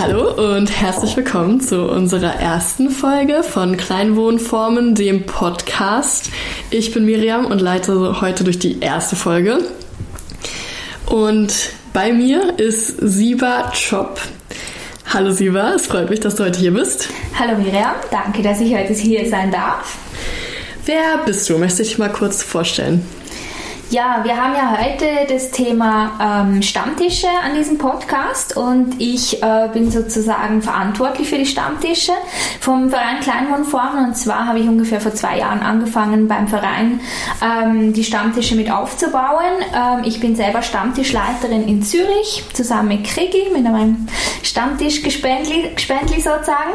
Hallo und herzlich willkommen zu unserer ersten Folge von Kleinwohnformen, dem Podcast. Ich bin Miriam und leite heute durch die erste Folge. Und bei mir ist Siba Chop. Hallo Siba, es freut mich, dass du heute hier bist. Hallo Miriam, danke, dass ich heute hier sein darf. Wer bist du? Möchtest du dich mal kurz vorstellen? Ja, wir haben ja heute das Thema ähm, Stammtische an diesem Podcast und ich äh, bin sozusagen verantwortlich für die Stammtische vom Verein Kleinwohnformen und zwar habe ich ungefähr vor zwei Jahren angefangen beim Verein ähm, die Stammtische mit aufzubauen. Ähm, ich bin selber Stammtischleiterin in Zürich zusammen mit Krigi, mit meinem Stammtischgespendli sozusagen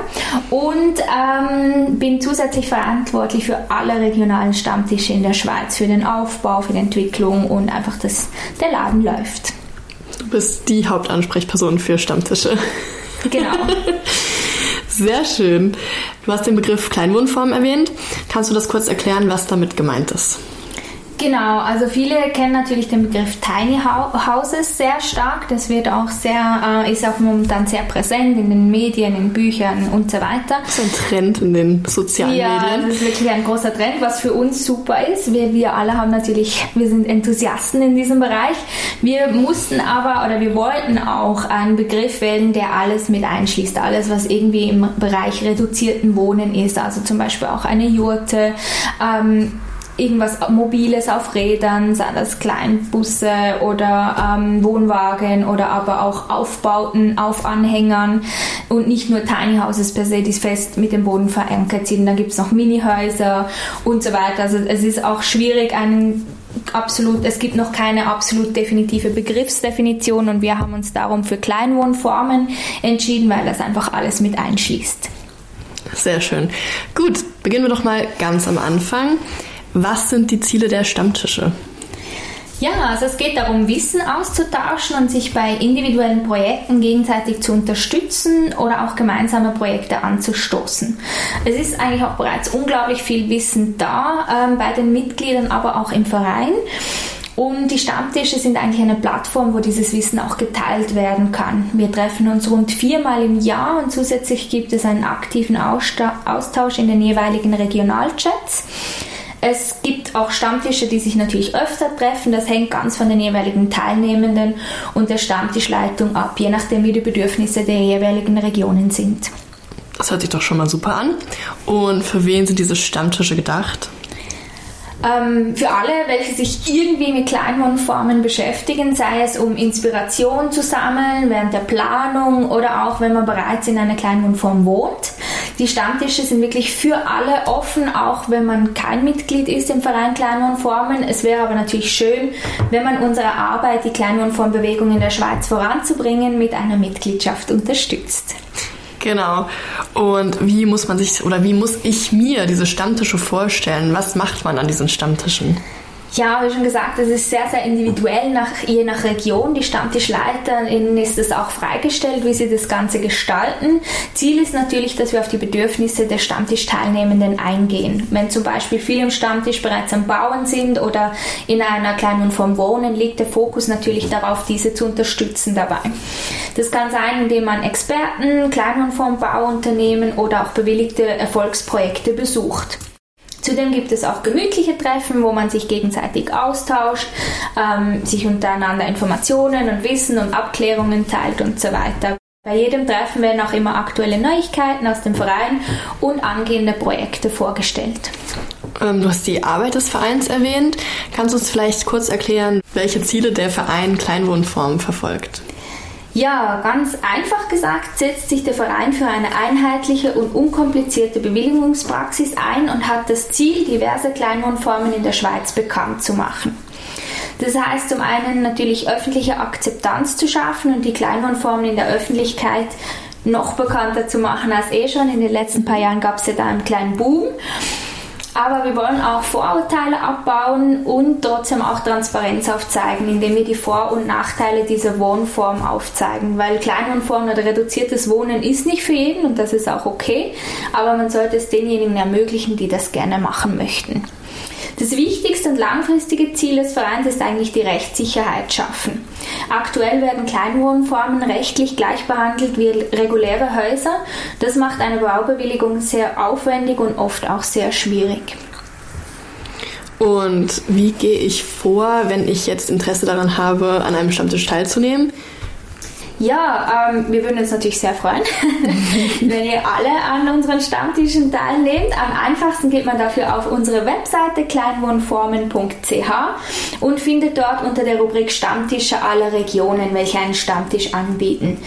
und ähm, bin zusätzlich verantwortlich für alle regionalen Stammtische in der Schweiz, für den Aufbau, für den Entwicklung Entwicklung und einfach, dass der Laden läuft. Du bist die Hauptansprechperson für Stammtische. Genau. Sehr schön. Du hast den Begriff Kleinwohnform erwähnt. Kannst du das kurz erklären, was damit gemeint ist? Genau, also viele kennen natürlich den Begriff Tiny Houses sehr stark. Das wird auch sehr, äh, ist auch momentan sehr präsent in den Medien, in Büchern und so weiter. Das ist ein Trend in den sozialen ja, Medien. Ja, das ist wirklich ein großer Trend, was für uns super ist. Wir, wir alle haben natürlich, wir sind Enthusiasten in diesem Bereich. Wir mussten aber oder wir wollten auch einen Begriff wählen, der alles mit einschließt. Alles, was irgendwie im Bereich reduzierten Wohnen ist. Also zum Beispiel auch eine Jurte. Ähm, irgendwas Mobiles auf Rädern, sei das Kleinbusse oder ähm, Wohnwagen oder aber auch Aufbauten auf Anhängern und nicht nur Tiny Houses per se, die fest mit dem Boden verankert sind. Dann gibt es noch Minihäuser und so weiter. Also es ist auch schwierig, einen absolut, es gibt noch keine absolut definitive Begriffsdefinition und wir haben uns darum für Kleinwohnformen entschieden, weil das einfach alles mit einschließt. Sehr schön. Gut, beginnen wir doch mal ganz am Anfang. Was sind die Ziele der Stammtische? Ja, also es geht darum, Wissen auszutauschen und sich bei individuellen Projekten gegenseitig zu unterstützen oder auch gemeinsame Projekte anzustoßen. Es ist eigentlich auch bereits unglaublich viel Wissen da ähm, bei den Mitgliedern, aber auch im Verein. Und die Stammtische sind eigentlich eine Plattform, wo dieses Wissen auch geteilt werden kann. Wir treffen uns rund viermal im Jahr und zusätzlich gibt es einen aktiven Austausch in den jeweiligen Regionalchats. Es gibt auch Stammtische, die sich natürlich öfter treffen. Das hängt ganz von den jeweiligen Teilnehmenden und der Stammtischleitung ab, je nachdem, wie die Bedürfnisse der jeweiligen Regionen sind. Das hört sich doch schon mal super an. Und für wen sind diese Stammtische gedacht? Ähm, für alle, welche sich irgendwie mit Kleinwohnformen beschäftigen, sei es um Inspiration zu sammeln während der Planung oder auch wenn man bereits in einer Kleinwohnform wohnt. Die Stammtische sind wirklich für alle offen, auch wenn man kein Mitglied ist im Verein Kleinwohnformen. Es wäre aber natürlich schön, wenn man unsere Arbeit, die Kleinwohnformbewegung in der Schweiz voranzubringen, mit einer Mitgliedschaft unterstützt. Genau. Und wie muss man sich oder wie muss ich mir diese Stammtische vorstellen? Was macht man an diesen Stammtischen? Ja, wie schon gesagt, es ist sehr, sehr individuell, nach, je nach Region. Die Stammtischleiterinnen ist es auch freigestellt, wie sie das Ganze gestalten. Ziel ist natürlich, dass wir auf die Bedürfnisse der Stammtischteilnehmenden eingehen. Wenn zum Beispiel viele im Stammtisch bereits am Bauen sind oder in einer kleinen Form wohnen, liegt der Fokus natürlich darauf, diese zu unterstützen dabei. Das kann sein, indem man Experten, Kleinwohnform Bauunternehmen oder auch bewilligte Erfolgsprojekte besucht. Zudem gibt es auch gemütliche Treffen, wo man sich gegenseitig austauscht, ähm, sich untereinander Informationen und Wissen und Abklärungen teilt und so weiter. Bei jedem Treffen werden auch immer aktuelle Neuigkeiten aus dem Verein und angehende Projekte vorgestellt. Ähm, du hast die Arbeit des Vereins erwähnt. Kannst du uns vielleicht kurz erklären, welche Ziele der Verein Kleinwohnform verfolgt? Ja, ganz einfach gesagt setzt sich der Verein für eine einheitliche und unkomplizierte Bewilligungspraxis ein und hat das Ziel, diverse Kleinwohnformen in der Schweiz bekannt zu machen. Das heißt zum einen natürlich öffentliche Akzeptanz zu schaffen und die Kleinwohnformen in der Öffentlichkeit noch bekannter zu machen als eh schon. In den letzten paar Jahren gab es ja da einen kleinen Boom. Aber wir wollen auch Vorurteile abbauen und trotzdem auch Transparenz aufzeigen, indem wir die Vor- und Nachteile dieser Wohnform aufzeigen. Weil Kleinwohnform oder reduziertes Wohnen ist nicht für jeden und das ist auch okay, aber man sollte es denjenigen ermöglichen, die das gerne machen möchten. Das wichtigste und langfristige Ziel des Vereins ist eigentlich die Rechtssicherheit schaffen. Aktuell werden Kleinwohnformen rechtlich gleich behandelt wie reguläre Häuser. Das macht eine Baubewilligung sehr aufwendig und oft auch sehr schwierig. Und wie gehe ich vor, wenn ich jetzt Interesse daran habe, an einem Stammtisch teilzunehmen? Ja, ähm, wir würden uns natürlich sehr freuen, wenn ihr alle an unseren Stammtischen teilnehmt. Am einfachsten geht man dafür auf unsere Webseite kleinwohnformen.ch und findet dort unter der Rubrik Stammtische aller Regionen, welche einen Stammtisch anbieten.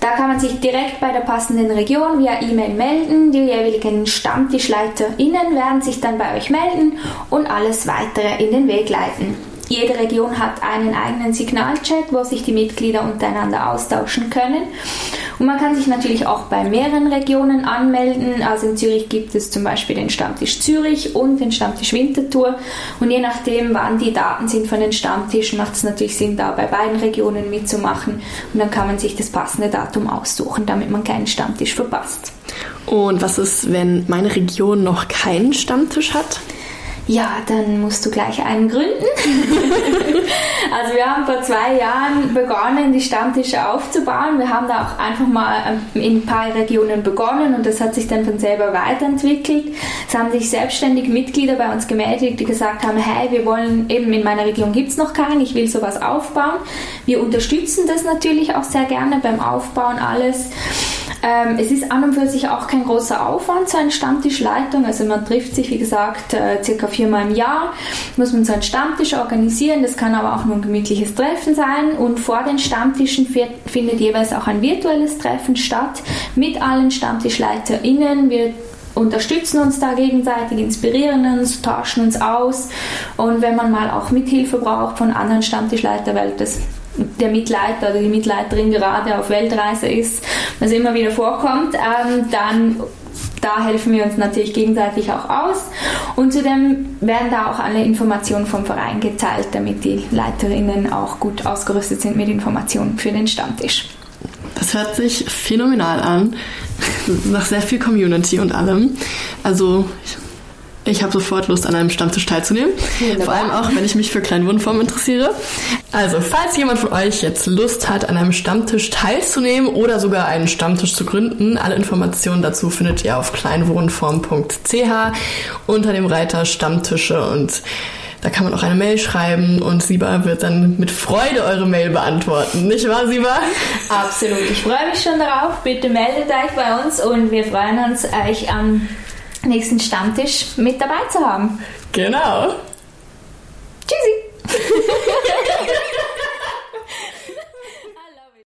Da kann man sich direkt bei der passenden Region via E-Mail melden. Die jeweiligen StammtischleiterInnen werden sich dann bei euch melden und alles weitere in den Weg leiten. Jede Region hat einen eigenen Signalchat, wo sich die Mitglieder untereinander austauschen können. Und man kann sich natürlich auch bei mehreren Regionen anmelden. Also in Zürich gibt es zum Beispiel den Stammtisch Zürich und den Stammtisch Winterthur. Und je nachdem, wann die Daten sind von den Stammtischen, macht es natürlich Sinn, da bei beiden Regionen mitzumachen. Und dann kann man sich das passende Datum aussuchen, damit man keinen Stammtisch verpasst. Und was ist, wenn meine Region noch keinen Stammtisch hat? Ja, dann musst du gleich einen gründen. also wir haben vor zwei Jahren begonnen, die Stammtische aufzubauen. Wir haben da auch einfach mal ähm, in ein paar Regionen begonnen und das hat sich dann von selber weiterentwickelt. Es haben sich selbstständig Mitglieder bei uns gemeldet, die gesagt haben, hey, wir wollen eben in meiner Region gibt es noch keinen, ich will sowas aufbauen. Wir unterstützen das natürlich auch sehr gerne beim Aufbauen alles. Ähm, es ist an und für sich auch kein großer Aufwand, so eine Stammtischleitung. Also man trifft sich, wie gesagt, äh, circa viermal im Jahr, muss man so einen Stammtisch organisieren. Das kann aber auch nur ein gemütliches Treffen sein. Und vor den Stammtischen findet jeweils auch ein virtuelles Treffen statt mit allen StammtischleiterInnen. Wir unterstützen uns da gegenseitig, inspirieren uns, tauschen uns aus. Und wenn man mal auch Mithilfe braucht von anderen Stammtischleitern, weil das der Mitleiter oder die Mitleiterin gerade auf Weltreise ist, was immer wieder vorkommt, ähm, dann da helfen wir uns natürlich gegenseitig auch aus. Und zudem werden da auch alle Informationen vom Verein geteilt, damit die Leiterinnen auch gut ausgerüstet sind mit Informationen für den Stammtisch. Das hört sich phänomenal an. Nach sehr viel Community und allem. Also ich habe sofort Lust, an einem Stammtisch teilzunehmen. Wunderbar. Vor allem auch, wenn ich mich für Kleinwohnformen interessiere. Also, falls jemand von euch jetzt Lust hat, an einem Stammtisch teilzunehmen oder sogar einen Stammtisch zu gründen, alle Informationen dazu findet ihr auf kleinwohnform.ch unter dem Reiter Stammtische und da kann man auch eine Mail schreiben und Siba wird dann mit Freude eure Mail beantworten. Nicht wahr, Siba? Absolut. Ich freue mich schon darauf. Bitte meldet euch bei uns und wir freuen uns, euch am nächsten Stammtisch mit dabei zu haben. Genau.